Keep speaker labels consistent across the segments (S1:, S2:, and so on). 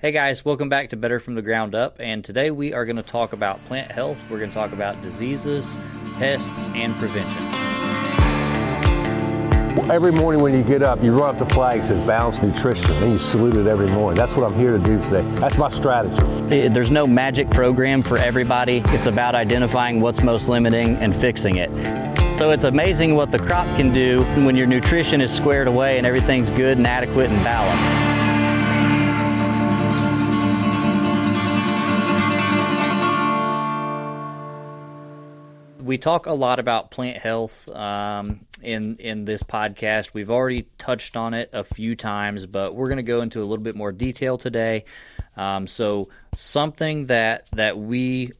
S1: Hey guys, welcome back to Better from the Ground Up. And today we are going to talk about plant health. We're going to talk about diseases, pests, and prevention.
S2: Every morning when you get up, you run up the flag that says balanced nutrition, and you salute it every morning. That's what I'm here to do today. That's my strategy.
S1: There's no magic program for everybody. It's about identifying what's most limiting and fixing it. So it's amazing what the crop can do when your nutrition is squared away and everything's good and adequate and balanced. We talk a lot about plant health um, in in this podcast. We've already touched on it a few times, but we're going to go into a little bit more detail today. Um, so something that that we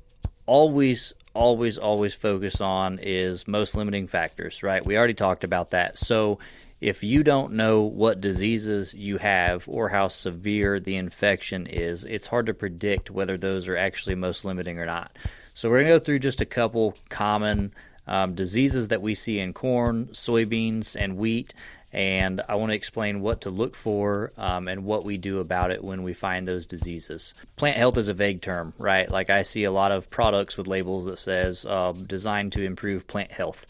S1: always always always focus on is most limiting factors. Right? We already talked about that. So if you don't know what diseases you have or how severe the infection is, it's hard to predict whether those are actually most limiting or not. So we're going to go through just a couple common um, diseases that we see in corn, soybeans, and wheat. And I want to explain what to look for um, and what we do about it when we find those diseases. Plant health is a vague term, right? Like I see a lot of products with labels that says uh, designed to improve plant health.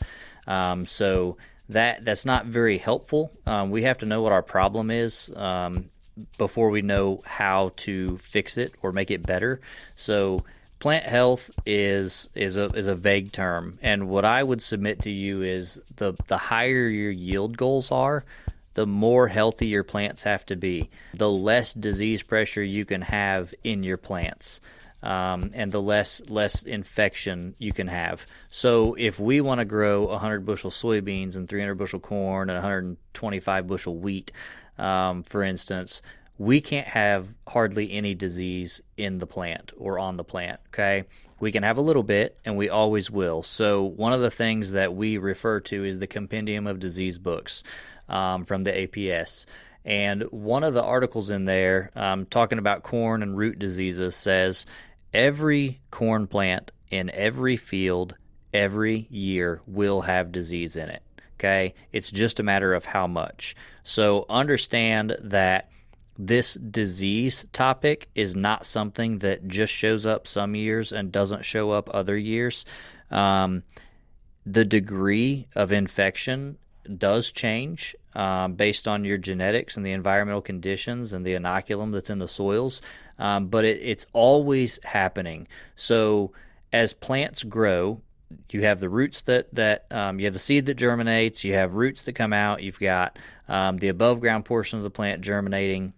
S1: Um, so that that's not very helpful. Um, we have to know what our problem is um, before we know how to fix it or make it better. So plant health is is a is a vague term, and what I would submit to you is the the higher your yield goals are, the more healthy your plants have to be, the less disease pressure you can have in your plants. Um, and the less less infection you can have. So if we want to grow 100 bushel soybeans and 300 bushel corn and 125 bushel wheat, um, for instance, we can't have hardly any disease in the plant or on the plant. Okay. We can have a little bit and we always will. So, one of the things that we refer to is the Compendium of Disease Books um, from the APS. And one of the articles in there um, talking about corn and root diseases says every corn plant in every field every year will have disease in it. Okay. It's just a matter of how much. So, understand that this disease topic is not something that just shows up some years and doesn't show up other years. Um, the degree of infection does change um, based on your genetics and the environmental conditions and the inoculum that's in the soils, um, but it, it's always happening. So as plants grow, you have the roots that that um, you have the seed that germinates, you have roots that come out, you've got um, the above ground portion of the plant germinating,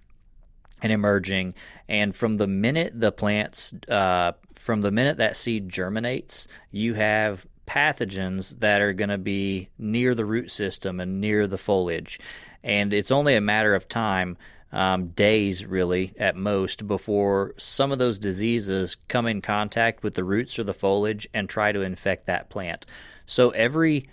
S1: and emerging. And from the minute the plants, uh, from the minute that seed germinates, you have pathogens that are going to be near the root system and near the foliage. And it's only a matter of time, um, days really at most, before some of those diseases come in contact with the roots or the foliage and try to infect that plant. So every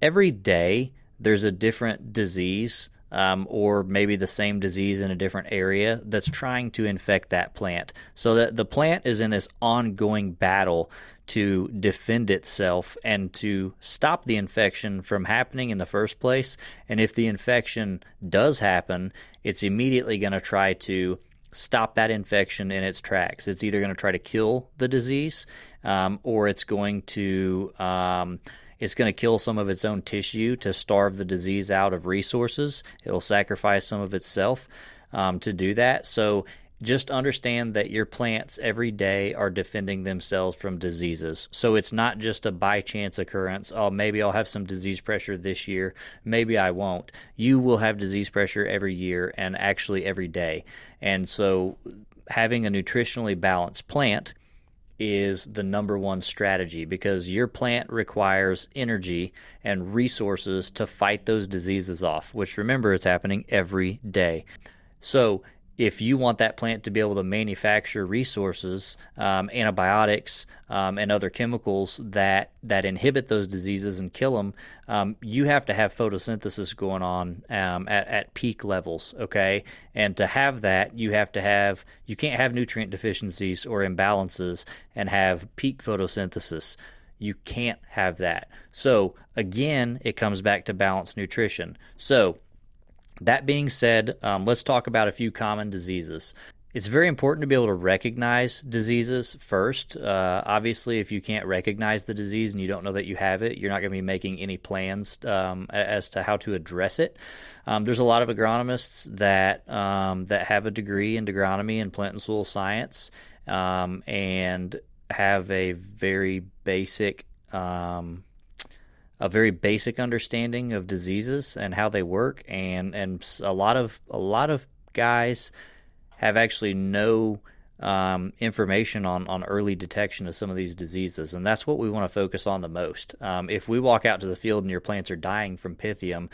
S1: every day there's a different disease um, or maybe the same disease in a different area that's trying to infect that plant. So that the plant is in this ongoing battle to defend itself and to stop the infection from happening in the first place. And if the infection does happen, it's immediately going to try to stop that infection in its tracks. It's either going to try to kill the disease um, or it's going to. Um, it's going to kill some of its own tissue to starve the disease out of resources. It'll sacrifice some of itself um, to do that. So just understand that your plants every day are defending themselves from diseases. So it's not just a by chance occurrence. Oh, maybe I'll have some disease pressure this year. Maybe I won't. You will have disease pressure every year and actually every day. And so having a nutritionally balanced plant is the number one strategy because your plant requires energy and resources to fight those diseases off, which remember is happening every day. So, if you want that plant to be able to manufacture resources, um, antibiotics, um, and other chemicals that that inhibit those diseases and kill them, um, you have to have photosynthesis going on um, at, at peak levels. Okay, and to have that, you have to have you can't have nutrient deficiencies or imbalances and have peak photosynthesis. You can't have that. So again, it comes back to balanced nutrition. So that being said, um, let's talk about a few common diseases. it's very important to be able to recognize diseases first. Uh, obviously, if you can't recognize the disease and you don't know that you have it, you're not going to be making any plans um, as to how to address it. Um, there's a lot of agronomists that um, that have a degree in agronomy and plant and soil science um, and have a very basic um, a very basic understanding of diseases and how they work, and and a lot of a lot of guys have actually no um, information on, on early detection of some of these diseases. And that's what we want to focus on the most. Um, if we walk out to the field and your plants are dying from pythium,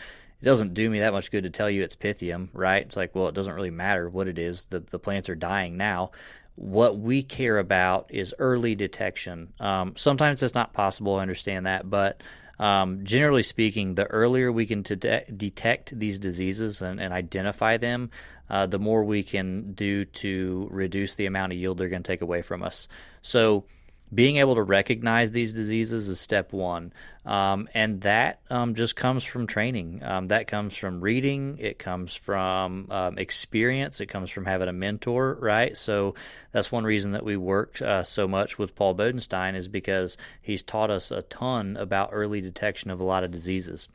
S1: it doesn't do me that much good to tell you it's pythium, right? It's like, well, it doesn't really matter what it is. The, the plants are dying now. What we care about is early detection. Um, sometimes it's not possible, I understand that, but um, generally speaking, the earlier we can de- detect these diseases and, and identify them, uh, the more we can do to reduce the amount of yield they're going to take away from us. So, being able to recognize these diseases is step one. Um, and that um, just comes from training. Um, that comes from reading. It comes from um, experience. It comes from having a mentor, right? So that's one reason that we work uh, so much with Paul Bodenstein is because he's taught us a ton about early detection of a lot of diseases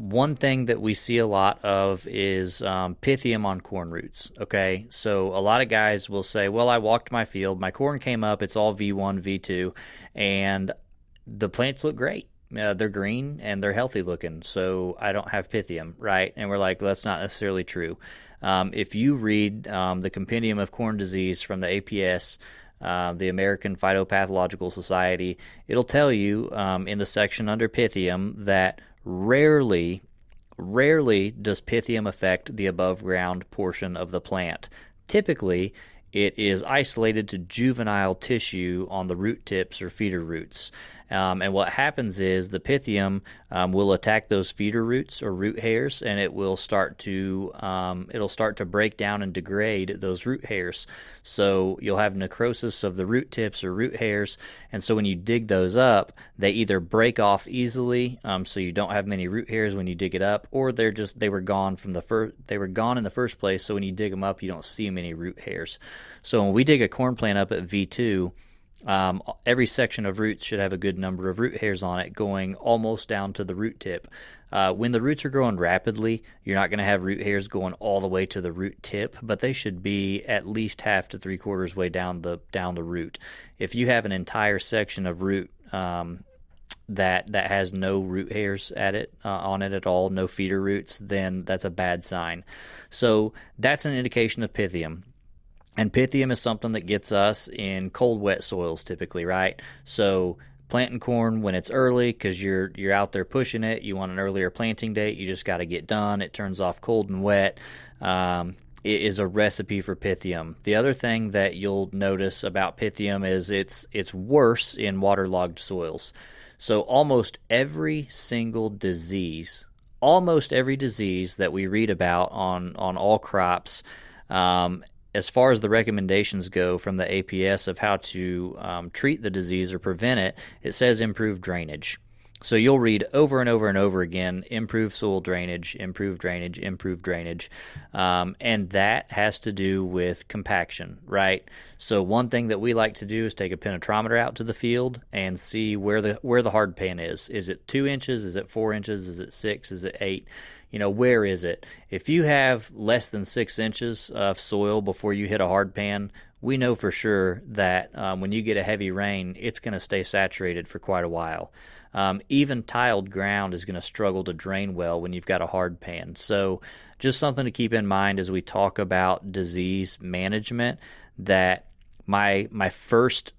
S1: one thing that we see a lot of is um, pythium on corn roots. Okay, so a lot of guys will say, "Well, I walked my field, my corn came up, it's all V1, V2, and the plants look great. Uh, they're green and they're healthy looking, so I don't have pythium, right?" And we're like, "That's not necessarily true." Um, if you read um, the Compendium of Corn Disease from the APS, uh, the American Phytopathological Society, it'll tell you um, in the section under Pythium that Rarely, rarely does Pythium affect the above ground portion of the plant. Typically, it is isolated to juvenile tissue on the root tips or feeder roots. Um, and what happens is the pythium um, will attack those feeder roots or root hairs, and it will start to um, it'll start to break down and degrade those root hairs. So you'll have necrosis of the root tips or root hairs, and so when you dig those up, they either break off easily, um, so you don't have many root hairs when you dig it up, or they're just they were gone from the first they were gone in the first place. So when you dig them up, you don't see many root hairs. So when we dig a corn plant up at V two um, every section of roots should have a good number of root hairs on it, going almost down to the root tip. Uh, when the roots are growing rapidly, you're not going to have root hairs going all the way to the root tip, but they should be at least half to three quarters way down the down the root. If you have an entire section of root um, that that has no root hairs at it uh, on it at all, no feeder roots, then that's a bad sign. So that's an indication of pythium. And pythium is something that gets us in cold, wet soils typically, right? So planting corn when it's early because you're you're out there pushing it. You want an earlier planting date. You just got to get done. It turns off cold and wet. Um, it is a recipe for pythium. The other thing that you'll notice about pythium is it's it's worse in waterlogged soils. So almost every single disease, almost every disease that we read about on on all crops um, as far as the recommendations go from the APS of how to um, treat the disease or prevent it, it says improve drainage. So you'll read over and over and over again improve soil drainage, improve drainage, improve drainage. Um, and that has to do with compaction, right? So one thing that we like to do is take a penetrometer out to the field and see where the where the hard pan is. Is it two inches? Is it four inches? Is it six? Is it eight? You know, where is it? If you have less than six inches of soil before you hit a hard pan, we know for sure that um, when you get a heavy rain, it's going to stay saturated for quite a while. Um, even tiled ground is going to struggle to drain well when you've got a hard pan. So, just something to keep in mind as we talk about disease management. That my my first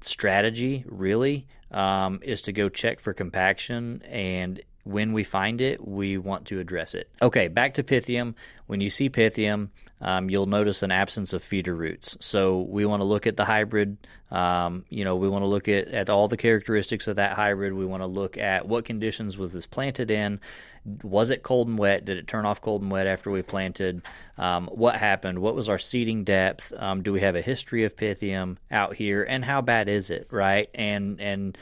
S1: strategy really um, is to go check for compaction and when we find it, we want to address it. Okay, back to Pythium. When you see Pythium, um, you'll notice an absence of feeder roots. So we want to look at the hybrid. Um, you know, we want to look at, at all the characteristics of that hybrid. We want to look at what conditions was this planted in. Was it cold and wet? Did it turn off cold and wet after we planted? Um, what happened? What was our seeding depth? Um, do we have a history of Pythium out here? And how bad is it? Right? And and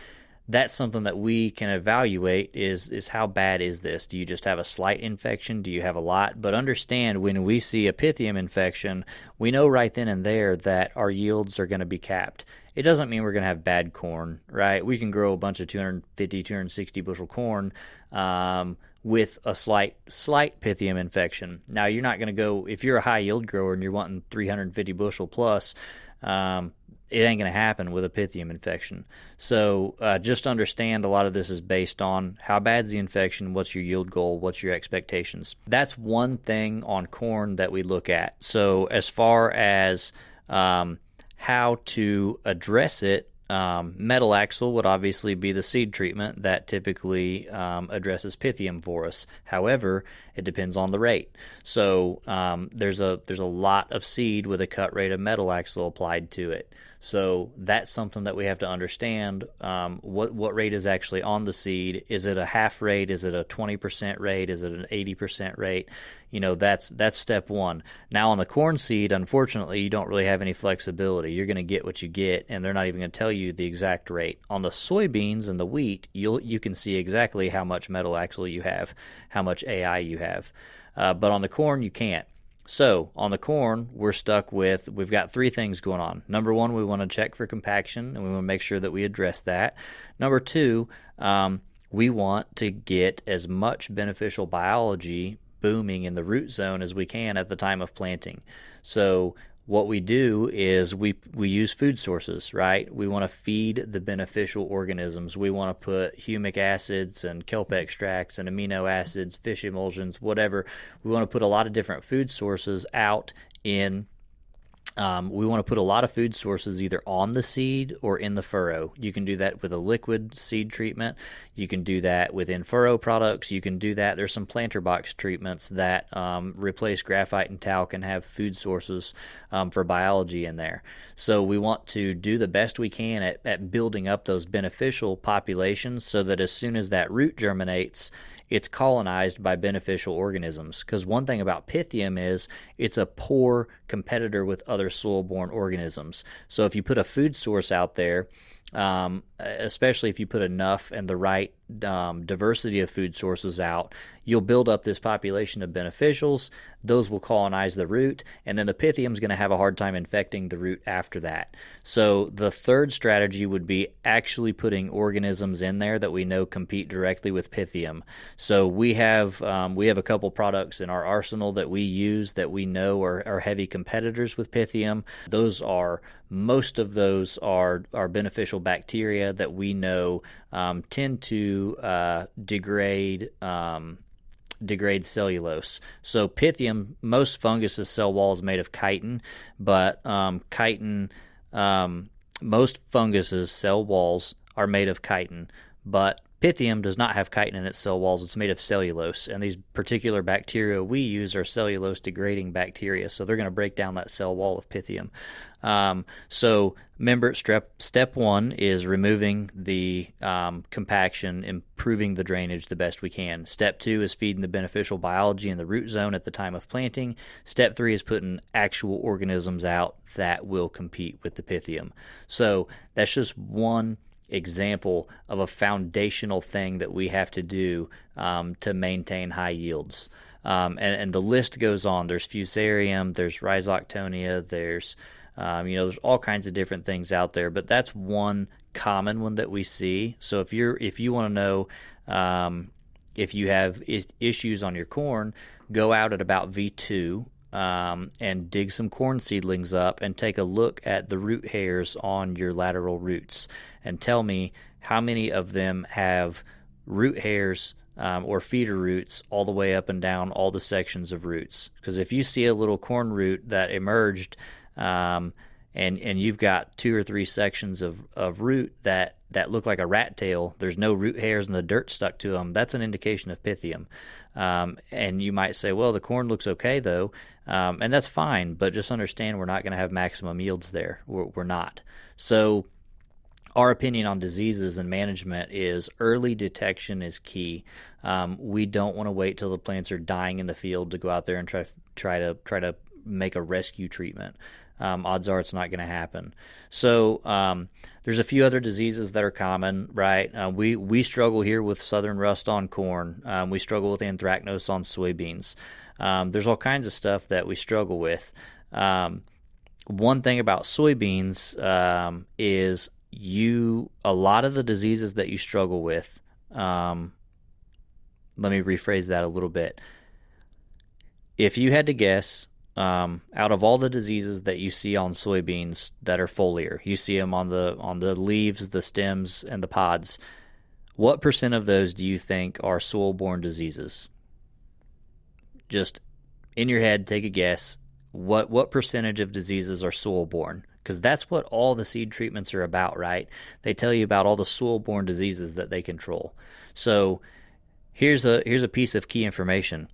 S1: that's something that we can evaluate is is how bad is this? Do you just have a slight infection? Do you have a lot? But understand when we see a pythium infection, we know right then and there that our yields are going to be capped. It doesn't mean we're going to have bad corn, right? We can grow a bunch of 250, 260 bushel corn um, with a slight slight pythium infection. Now you're not going to go if you're a high yield grower and you're wanting 350 bushel plus. Um, it ain't going to happen with a pythium infection. So uh, just understand a lot of this is based on how bad's the infection, what's your yield goal, what's your expectations. That's one thing on corn that we look at. So as far as um, how to address it, um, metalaxyl would obviously be the seed treatment that typically um, addresses Pythium for us. However, it depends on the rate. So um, there's a there's a lot of seed with a cut rate of metalaxyl applied to it. So that's something that we have to understand. Um, what what rate is actually on the seed? Is it a half rate? Is it a twenty percent rate? Is it an eighty percent rate? You know, that's that's step one. Now on the corn seed, unfortunately, you don't really have any flexibility. You're going to get what you get, and they're not even going to tell you the exact rate. On the soybeans and the wheat, you'll you can see exactly how much metalaxyl you have, how much AI you have, uh, but on the corn you can't. So on the corn, we're stuck with we've got three things going on. Number one, we want to check for compaction, and we want to make sure that we address that. Number two, um, we want to get as much beneficial biology booming in the root zone as we can at the time of planting. So what we do is we we use food sources, right? We want to feed the beneficial organisms. We want to put humic acids and kelp extracts and amino acids, fish emulsions, whatever. We want to put a lot of different food sources out in um, we want to put a lot of food sources either on the seed or in the furrow. You can do that with a liquid seed treatment. You can do that with in furrow products. You can do that. There's some planter box treatments that um, replace graphite and talc and have food sources um, for biology in there. So we want to do the best we can at, at building up those beneficial populations so that as soon as that root germinates, it's colonized by beneficial organisms. Because one thing about Pythium is it's a poor competitor with other soil borne organisms. So if you put a food source out there, um, especially if you put enough and the right um, diversity of food sources out, you'll build up this population of beneficials. Those will colonize the root, and then the pythium is going to have a hard time infecting the root after that. So the third strategy would be actually putting organisms in there that we know compete directly with pythium. So we have um, we have a couple products in our arsenal that we use that we know are, are heavy competitors with pythium. Those are most of those are are beneficial bacteria that we know um, tend to uh, degrade um, degrade cellulose. So Pythium, most funguses cell walls made of chitin, but um, chitin, um, most funguses cell walls are made of chitin, but Pythium does not have chitin in its cell walls. It's made of cellulose, and these particular bacteria we use are cellulose degrading bacteria, so they're going to break down that cell wall of Pythium. Um, so, remember, step, step one is removing the um, compaction, improving the drainage the best we can. Step two is feeding the beneficial biology in the root zone at the time of planting. Step three is putting actual organisms out that will compete with the Pythium. So, that's just one example of a foundational thing that we have to do um, to maintain high yields. Um, and, and, the list goes on. There's fusarium, there's rhizoctonia, there's um, you know, there's all kinds of different things out there, but that's one common one that we see. So if you're if you want to know um, if you have issues on your corn, go out at about V2 um, and dig some corn seedlings up and take a look at the root hairs on your lateral roots and tell me how many of them have root hairs um, or feeder roots all the way up and down all the sections of roots. Because if you see a little corn root that emerged um, and and you've got two or three sections of, of root that, that look like a rat tail. There's no root hairs and the dirt stuck to them. That's an indication of pythium. Um, and you might say, well, the corn looks okay though, um, and that's fine. But just understand, we're not going to have maximum yields there. We're, we're not. So our opinion on diseases and management is early detection is key. Um, we don't want to wait till the plants are dying in the field to go out there and try try to try to make a rescue treatment. um, odds are it's not going to happen. So um, there's a few other diseases that are common, right? Uh, we we struggle here with southern rust on corn. Um, we struggle with anthracnose on soybeans. Um, there's all kinds of stuff that we struggle with. Um, one thing about soybeans um, is you a lot of the diseases that you struggle with. Let me rephrase that a little bit. If you had to guess, um, out of all the diseases that you see on soybeans that are foliar, you see them on the on the leaves, the stems, and the pods. What percent of those do you think are soil-borne diseases? Just in your head, take a guess. What what percentage of diseases are soil-borne? Because that's what all the seed treatments are about, right? They tell you about all the soil-borne diseases that they control. So here's a here's a piece of key information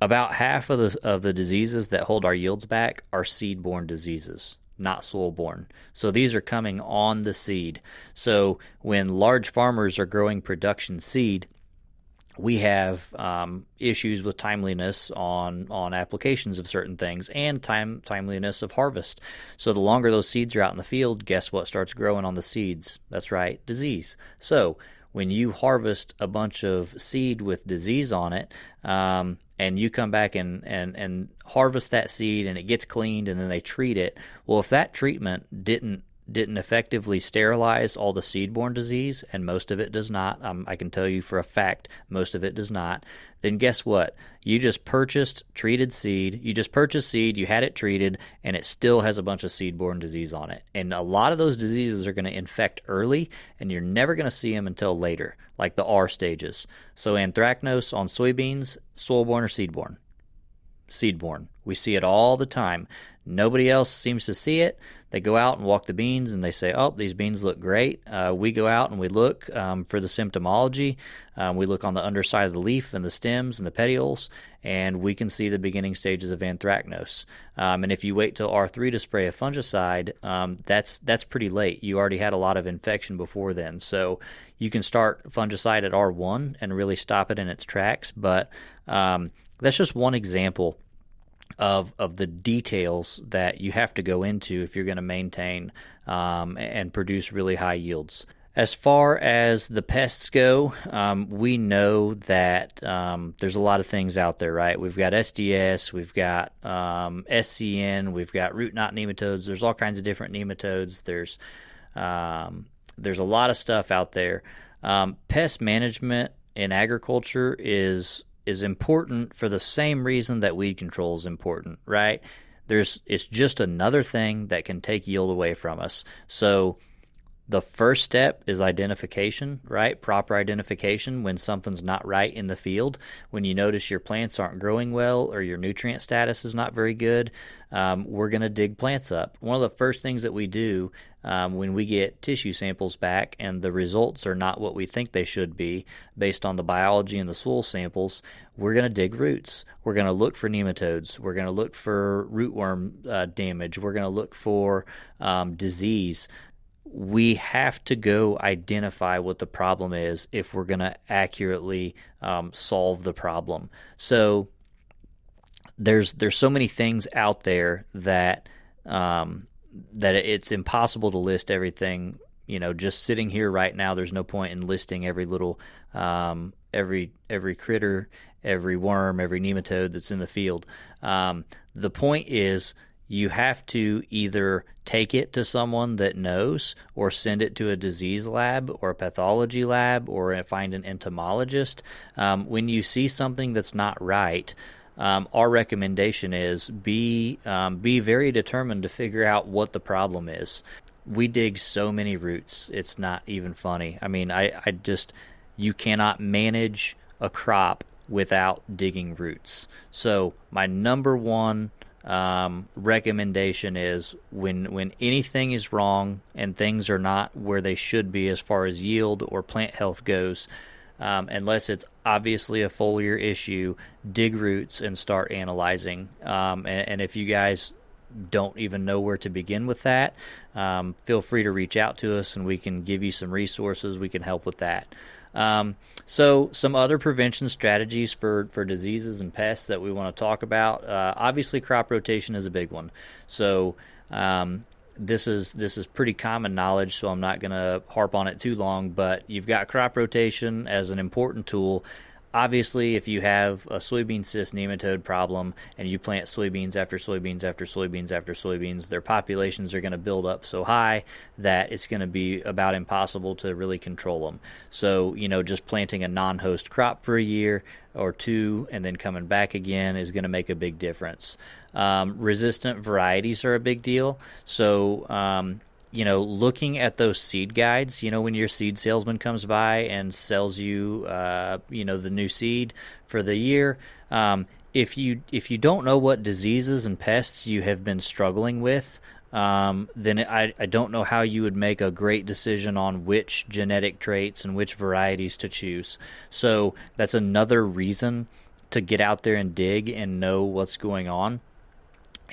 S1: about half of the of the diseases that hold our yields back are seed-borne diseases, not soil-borne. So these are coming on the seed. So when large farmers are growing production seed, we have um, issues with timeliness on on applications of certain things and time timeliness of harvest. So the longer those seeds are out in the field, guess what starts growing on the seeds? That's right, disease. So when you harvest a bunch of seed with disease on it, um, and you come back and, and, and harvest that seed and it gets cleaned and then they treat it, well, if that treatment didn't didn't effectively sterilize all the seed-borne disease, and most of it does not. Um, I can tell you for a fact, most of it does not. Then guess what? You just purchased treated seed. You just purchased seed. You had it treated, and it still has a bunch of seed-borne disease on it. And a lot of those diseases are going to infect early, and you're never going to see them until later, like the R stages. So anthracnose on soybeans, soil-borne or seed-borne? Seed-borne. We see it all the time. Nobody else seems to see it. They go out and walk the beans and they say, Oh, these beans look great. Uh, we go out and we look um, for the symptomology. Um, we look on the underside of the leaf and the stems and the petioles, and we can see the beginning stages of anthracnose. Um, and if you wait till R3 to spray a fungicide, um, that's, that's pretty late. You already had a lot of infection before then. So you can start fungicide at R1 and really stop it in its tracks. But um, that's just one example of of the details that you have to go into if you're going to maintain um, and produce really high yields. As far as the pests go, um, we know that um, there's a lot of things out there, right? We've got SDS, we've got um, SCN, we've got root knot nematodes. There's all kinds of different nematodes. There's um, there's a lot of stuff out there. Um, pest management in agriculture is is important for the same reason that weed control is important, right? There's it's just another thing that can take yield away from us. So the first step is identification, right? Proper identification when something's not right in the field. When you notice your plants aren't growing well or your nutrient status is not very good, um, we're going to dig plants up. One of the first things that we do um, when we get tissue samples back and the results are not what we think they should be based on the biology and the soil samples, we're going to dig roots. We're going to look for nematodes. We're going to look for rootworm uh, damage. We're going to look for um, disease we have to go identify what the problem is if we're going to accurately um, solve the problem. So there's there's so many things out there that um, that it's impossible to list everything. You know, just sitting here right now, there's no point in listing every little um, every every critter, every worm, every nematode that's in the field. Um, the point is you have to either take it to someone that knows or send it to a disease lab or a pathology lab or find an entomologist. Um, when you see something that's not right, um, our recommendation is be um, be very determined to figure out what the problem is. We dig so many roots; it's not even funny. I mean, I, I just you cannot manage a crop without digging roots. So my number one um, recommendation is when when anything is wrong and things are not where they should be as far as yield or plant health goes, um, unless it's obviously a foliar issue, dig roots and start analyzing. Um, and, and, if you guys don't even know where to begin with that, um, feel free to reach out to us and we can give you some resources. We can help with that. Um, so, some other prevention strategies for, for diseases and pests that we want to talk about. Uh, obviously, crop rotation is a big one. So, Um, this is this is pretty common knowledge, so I'm not going to harp on it too long. But you've got crop rotation as an important tool. Obviously, if you have a soybean cyst nematode problem and you plant soybeans after soybeans after soybeans after soybeans, their populations are going to build up so high that it's going to be about impossible to really control them. So, you know, just planting a non host crop for a year or two and then coming back again is going to make a big difference. Um, resistant varieties are a big deal. So, um, you know, looking at those seed guides, you know, when your seed salesman comes by and sells you, uh, you know, the new seed for the year, um, if you if you don't know what diseases and pests you have been struggling with, um, then I, I don't know how you would make a great decision on which genetic traits and which varieties to choose. So that's another reason to get out there and dig and know what's going on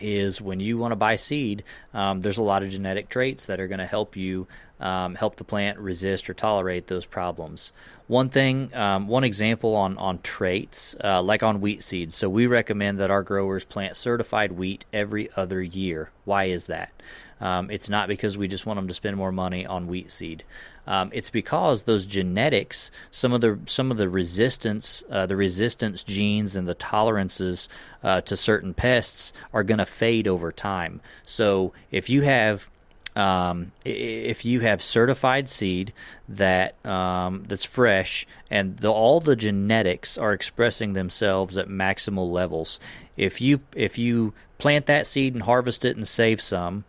S1: is when you want to buy seed, um, there's a lot of genetic traits that are going to help you um, help the plant resist or tolerate those problems. One thing, um, one example on on traits, uh, like on wheat seeds. So we recommend that our growers plant certified wheat every other year. Why is that? Um, it's not because we just want them to spend more money on wheat seed. Um, it's because those genetics, some of the some of the resistance, uh, the resistance genes and the tolerances uh, to certain pests are going to fade over time. So if you have um, if you have certified seed that um, that's fresh and the, all the genetics are expressing themselves at maximal levels, if you if you plant that seed and harvest it and save some,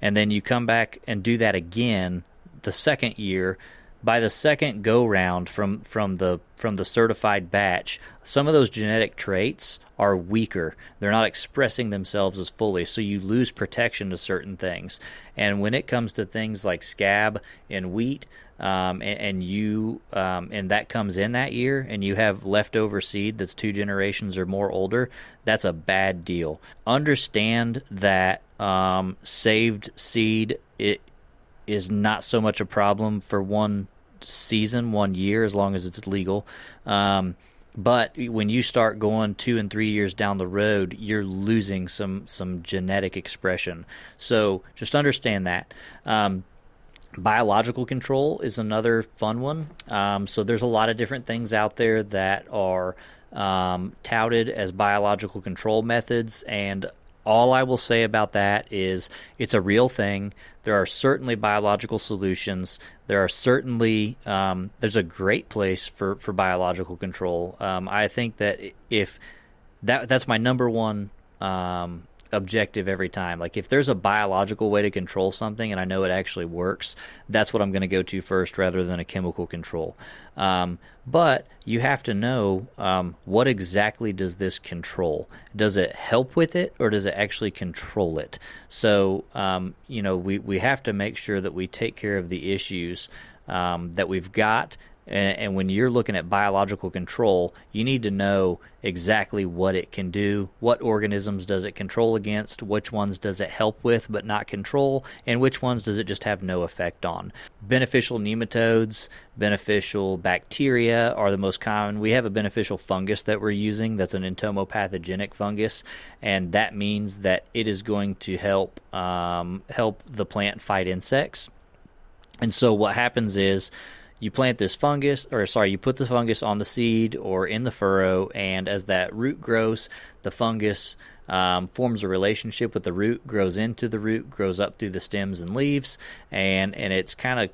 S1: and then you come back and do that again the second year by the second go round from from the from the certified batch some of those genetic traits are weaker. They're not expressing themselves as fully so you lose protection to certain things. And when it comes to things like scab and wheat um, and, and, you um, and that comes in that year and you have leftover seed that's two generations or more older that's a bad deal. Understand that um, saved seed it is not so much a problem for one season, one year, as long as it's legal. Um, but when you start going two and three years down the road, you're losing some some genetic expression. So just understand that. Um, biological control is another fun one. Um, so there's a lot of different things out there that are um, touted as biological control methods, and all I will say about that is it's a real thing. There are certainly biological solutions. There are certainly um, there's a great place for for biological control. Um, I think that if that that's my number one um, objective every time. Like if there's a biological way to control something and I know it actually works, that's what I'm going to go to first rather than a chemical control. Um, but you have to know um, what exactly does this control? Does it help with it or does it actually control it? So um, you know we we have to make sure that we take care of the issues. Um, that we've got and, and, when you're looking at biological control, you need to know exactly what it can do, what organisms does it control against, which ones does it help with but not control, and which ones does it just have no effect on. Beneficial nematodes, beneficial bacteria are the most common. We have a beneficial fungus that we're using that's an entomopathogenic fungus, and that means that it is going to help um, help the plant fight insects. And so what happens is you plant this fungus, or sorry, you put the fungus on the seed or in the furrow, and as that root grows, the fungus um, forms a relationship with the root, grows into the root, grows up through the stems and leaves, and and it's kind of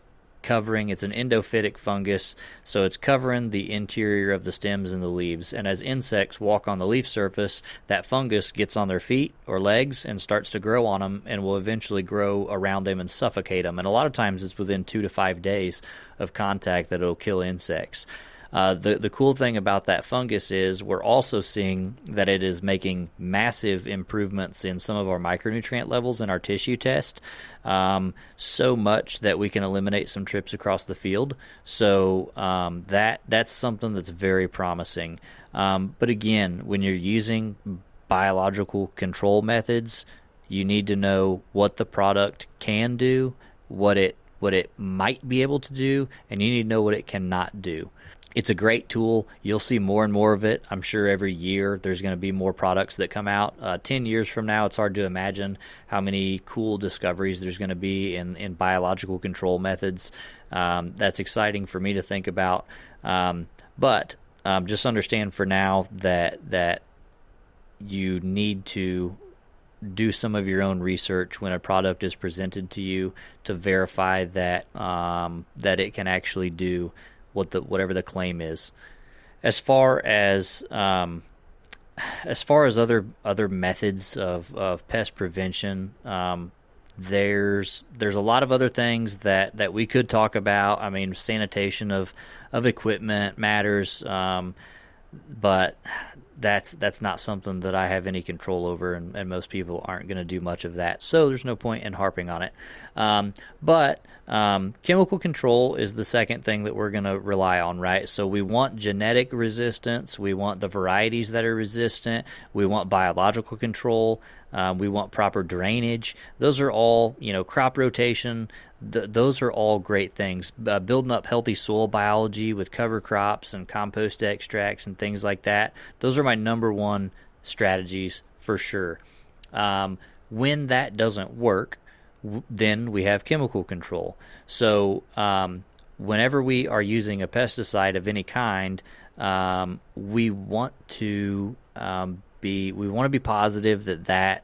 S1: covering. It's an endophytic fungus, so it's covering the interior of the stems and the leaves. And as insects walk on the leaf surface, that fungus gets on their feet or legs and starts to grow on them and will eventually grow around them and suffocate them. And a lot of times it's within two to five days of contact that it'll kill insects. Uh, the the cool thing about that fungus is we're also seeing that it is making massive improvements in some of our micronutrient levels in our tissue test. Um, so much that we can eliminate some trips across the field. So um, that that's something that's very promising. Um, but again, when you're using biological control methods, you need to know what the product can do, what it what it might be able to do, and you need to know what it cannot do it's a great tool. You'll see more and more of it. I'm sure every year there's going to be more products that come out. Uh, Ten years from now, it's hard to imagine how many cool discoveries there's going to be in, in biological control methods. Um, that's exciting for me to think about. Um, but um, just understand for now that that you need to do some of your own research when a product is presented to you to verify that um, that it can actually do what the whatever the claim is. As far as um, as far as other other methods of, of pest prevention, um, there's there's a lot of other things that, that we could talk about. I mean, sanitation of of equipment matters, um, but that's that's not something that I have any control over, and, and most people aren't going to do much of that. So there's no point in harping on it. Um, but um, chemical control is the second thing that we're going to rely on, right? So we want genetic resistance, we want the varieties that are resistant, we want biological control, uh, we want proper drainage. Those are all, you know, crop rotation. Th- those are all great things. Uh, building up healthy soil biology with cover crops and compost extracts and things like that. Those are my number one strategies for sure. Um, when that doesn't work, w- then we have chemical control. So, um, whenever we are using a pesticide of any kind, um, we want to um, be we want to be positive that that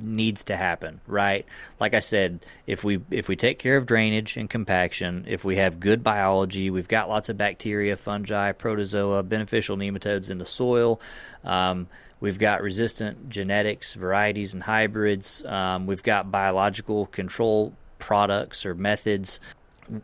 S1: needs to happen, right? Like I said, if we if we take care of drainage and compaction, if we have good biology, we've got lots of bacteria, fungi, protozoa, beneficial nematodes in the soil. Um, we've got resistant genetics, varieties, and hybrids. Um, we've got biological control products or methods.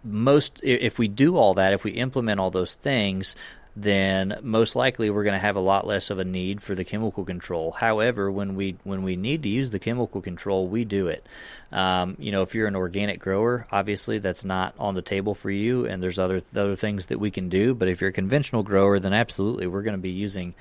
S1: Most, if we do all that, if we implement all those things, then most likely we're going to have a lot less of a need for the chemical control. However, when we when we need to use the chemical control, we do it. Um, you know, if you're an organic grower, obviously that's not on the table for you, and there's other other things that we can do. But if you're a conventional grower, then absolutely we're going to be using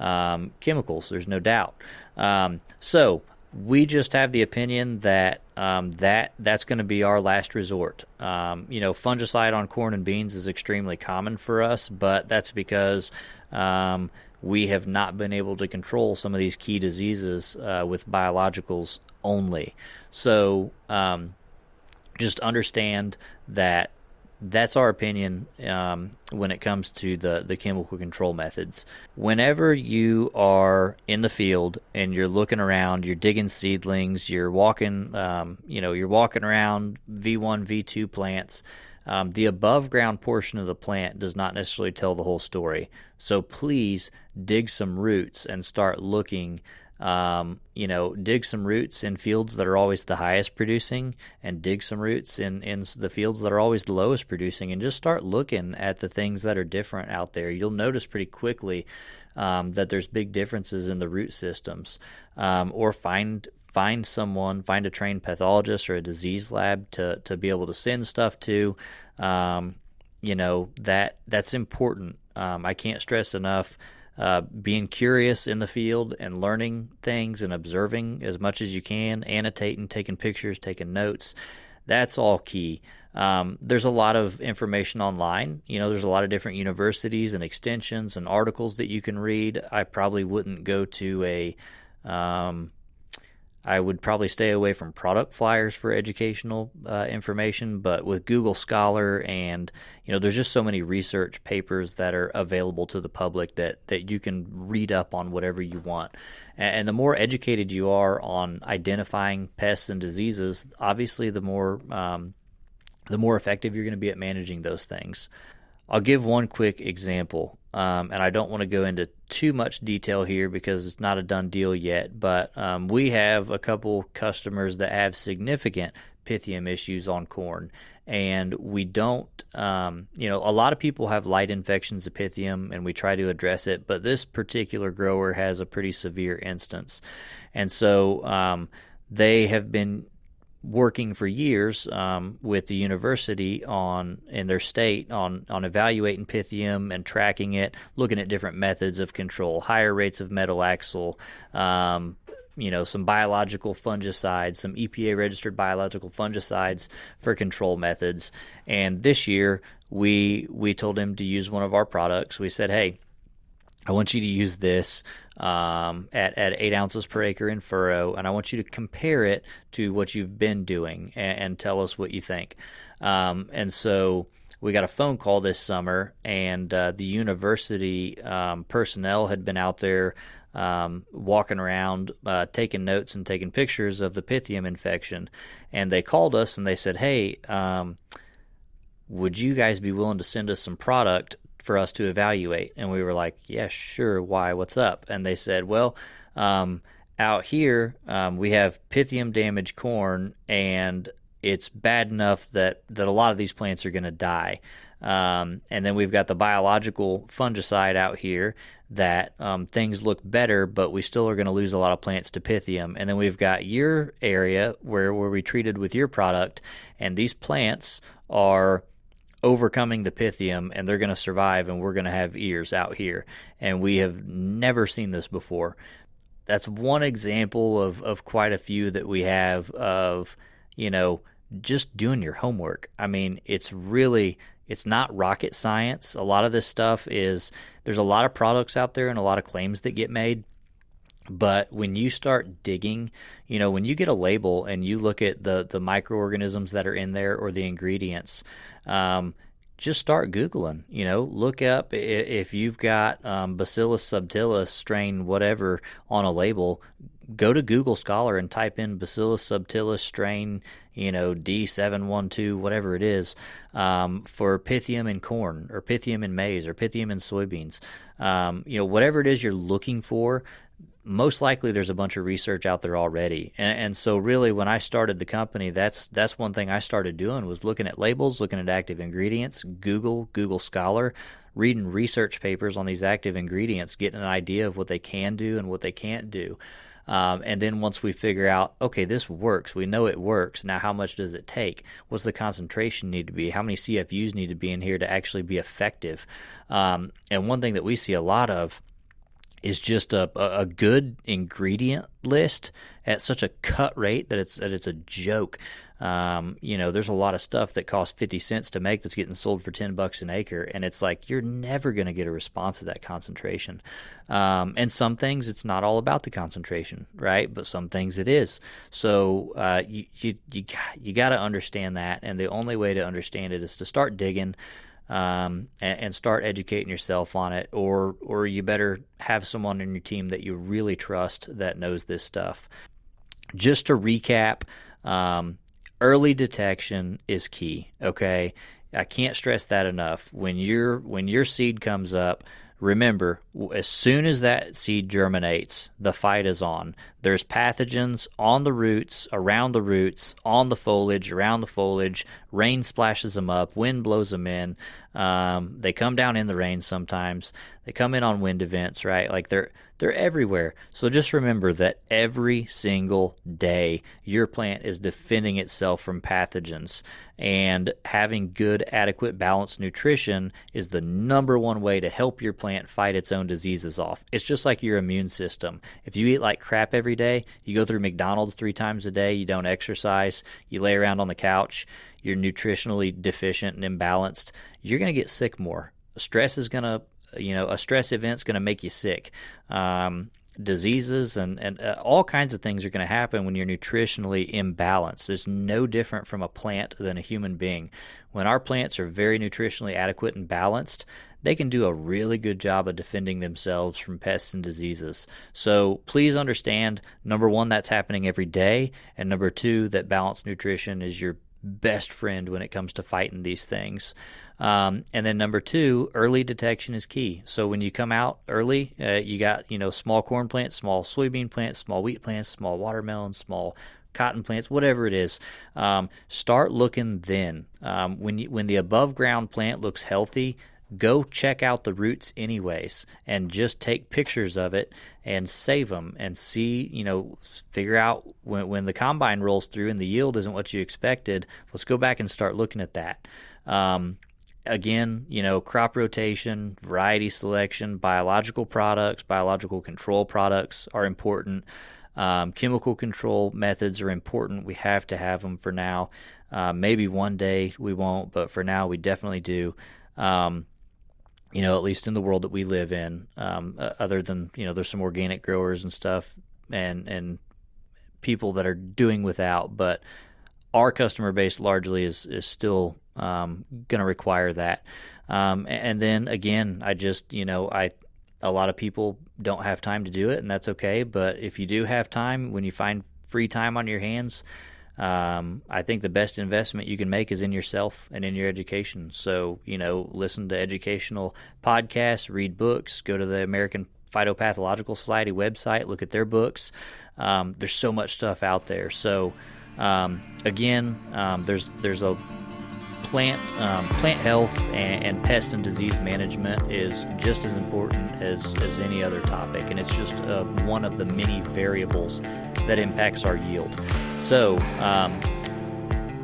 S1: um, chemicals. There's no doubt. Um, so we just have the opinion that um, that that's going to be our last resort. Um, you know, fungicide on corn and beans is extremely common for us, but that's because um, we have not been able to control some of these key diseases uh, with biologicals only. So um, just understand that that's our opinion um, when it comes to the, the chemical control methods. Whenever you are in the field and you're looking around, you're digging seedlings, you're walking, um, you know, you're walking around V1, V2 plants. Um, the above ground portion of the plant does not necessarily tell the whole story. So please dig some roots and start looking um, you know, dig some roots in fields that are always the highest producing, and dig some roots in in the fields that are always the lowest producing, and just start looking at the things that are different out there. You'll notice pretty quickly um, that there's big differences in the root systems, um, or find find someone, find a trained pathologist or a disease lab to to be able to send stuff to. Um, you know that that's important. Um, I can't stress enough uh, being curious in the field and learning things and observing as much as you can, annotating, taking pictures, taking notes. That's all key. Um, there's a lot of information online. You know, there's a lot of different universities and extensions and articles that you can read. I probably wouldn't go to a um, I would probably stay away from product flyers for educational uh, information, but with Google Scholar and you know, there's just so many research papers that are available to the public that that you can read up on whatever you want. And the more educated you are on identifying pests and diseases, obviously, the more um, the more effective you're going to be at managing those things. I'll give one quick example, um, and I don't want to go into too much detail here because it's not a done deal yet. But um, we have a couple customers that have significant pythium issues on corn, and we don't. Um, you know, a lot of people have light infections of pythium, and we try to address it. But this particular grower has a pretty severe instance, and so um, they have been working for years um, with the university on in their state on on evaluating pythium and tracking it, looking at different methods of control, higher rates of metalaxyl, um, you know some biological fungicides, some EPA registered biological fungicides for control methods. And this year we we told him to use one of our products. We said, hey, I want you to use this um, at at eight ounces per acre in furrow, and I want you to compare it to what you've been doing and, and tell us what you think. Um, and so we got a phone call this summer, and uh, the university um, personnel had been out there um, walking around, uh, taking notes and taking pictures of the pythium infection. And they called us and they said, "Hey, um, would you guys be willing to send us some product for us to evaluate?" And we were like, "Yeah, sure. Why? What's up?" And they said, "Well." Um, out here, um, we have pythium damaged corn, and it's bad enough that, that a lot of these plants are going to die. Um, and then we've got the biological fungicide out here that um, things look better, but we still are going to lose a lot of plants to pythium. And then we've got your area where, where we treated with your product, and these plants are overcoming the pythium and they're going to survive, and we're going to have ears out here. And we have never seen this before. That's one example of, of quite a few that we have of, you know, just doing your homework. I mean, it's really it's not rocket science. A lot of this stuff is there's a lot of products out there and a lot of claims that get made. But when you start digging, you know, when you get a label and you look at the the microorganisms that are in there or the ingredients, um, just start googling. You know, look up if you've got um, Bacillus subtilis strain whatever on a label. Go to Google Scholar and type in Bacillus subtilis strain you know, D712, whatever it is, um, for pythium in corn or pythium in maize or pythium in soybeans. Um, you know, whatever it is you're looking for, most likely there's a bunch of research out there already. And, and, so really when I started the company, that's that's one thing I started doing was looking at labels, looking at active ingredients, Google, Google Scholar, reading research papers on these active ingredients, getting an idea of what they can do and what they can't do. Um, and then once we figure out, okay, this works, we know it works. Now, how much does it take? What's the concentration need to be? How many CFUs need to be in here to actually be effective? Um, and one thing that we see a lot of is just a, a good ingredient list at such a cut rate that it's that it's a joke. Um, you know, there's a lot of stuff that costs 50 cents to make that's getting sold for 10 bucks an acre. And it's like, you're never going to get a response to that concentration. Um, and some things, it's not all about the concentration, right? But some things it is. So, uh, you, you, you, you got to understand that. And the only way to understand it is to start digging. Um, and, and, start educating yourself on it, or or you better have someone in your team that you really trust that knows this stuff. Just to recap, um, early detection is key. Okay, I can't stress that enough. When your when your seed comes up, remember as soon as that seed germinates, the fight is on. There's pathogens on the roots, around the roots, on the foliage, around the foliage. Rain splashes them up, wind blows them in. Um, they come down in the rain sometimes. They come in on wind events, right? Like they're they're everywhere. So just remember that every single day your plant is defending itself from pathogens. And having good, adequate, balanced nutrition is the number one way to help your plant fight its own diseases off. It's just like your immune system. If you eat like crap every day, you go through McDonald's three times a day, you don't exercise, you lay around on the couch, you're nutritionally deficient and imbalanced, you're going to get sick more. Stress is going to you know, a stress event's going to make you sick. Um, diseases and, and uh, all kinds of things are going to happen when you're nutritionally imbalanced. There's no different from a plant than a human being. When our plants are very nutritionally adequate and balanced, they can do a really good job of defending themselves from pests and diseases. So please understand number one, that's happening every day, and number two, that balanced nutrition is your best friend when it comes to fighting these things. Um, and then number two, early detection is key. So when you come out early, uh, you got you know small corn plants, small soybean plants, small wheat plants, small watermelons, small cotton plants, whatever it is. Um, start looking then. Um, when you, when the above ground plant looks healthy, go check out the roots anyways, and just take pictures of it and save them and see. You know, figure out when when the combine rolls through and the yield isn't what you expected. Let's go back and start looking at that. Um, again, you know, crop rotation, variety selection, biological products, biological control products are important. Um, chemical control methods are important. We have to have them for now. Uh, maybe one day we won't, but for now we definitely do. Um, you know, at least in the world that we live in, um, uh, other than you know, there's some organic growers and stuff, and and people that are doing without, but our customer base largely is is still um, going to require that. Um, and then again, I just you know I a lot of people don't have time to do it, and that's okay. But if you do have time, when you find free time on your hands, um, I think the best investment you can make is in yourself and in your education. So, you know, listen to educational podcasts, read books, go to the American Phytopathological Society website, look at their books. Um, there's so much stuff out there. So, um, again, um, there's there's a plant um, plant health and, and, pest and disease management is just as important as, as any other topic, and it's just uh, one of the many variables that impacts our yield. So, um,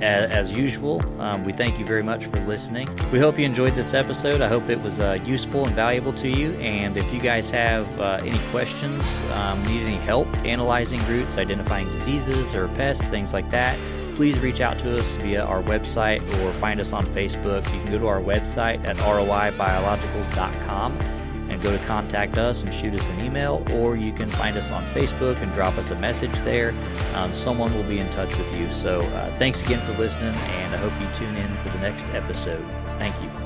S1: as, as, usual, um, we thank you very much for listening. We hope you enjoyed this episode. I hope it was uh, useful and valuable to you. And if you guys have uh, any questions, um, need any help analyzing roots, identifying diseases or pests, things like that, please reach out to us via our website or find us on Facebook. You can go to our website at roibiologicals.com go to contact us and shoot us an email, or you can find us on Facebook and drop us a message there. Um, someone will be in touch with you. So, uh, thanks again for listening, and I hope you tune in for the next episode. Thank you.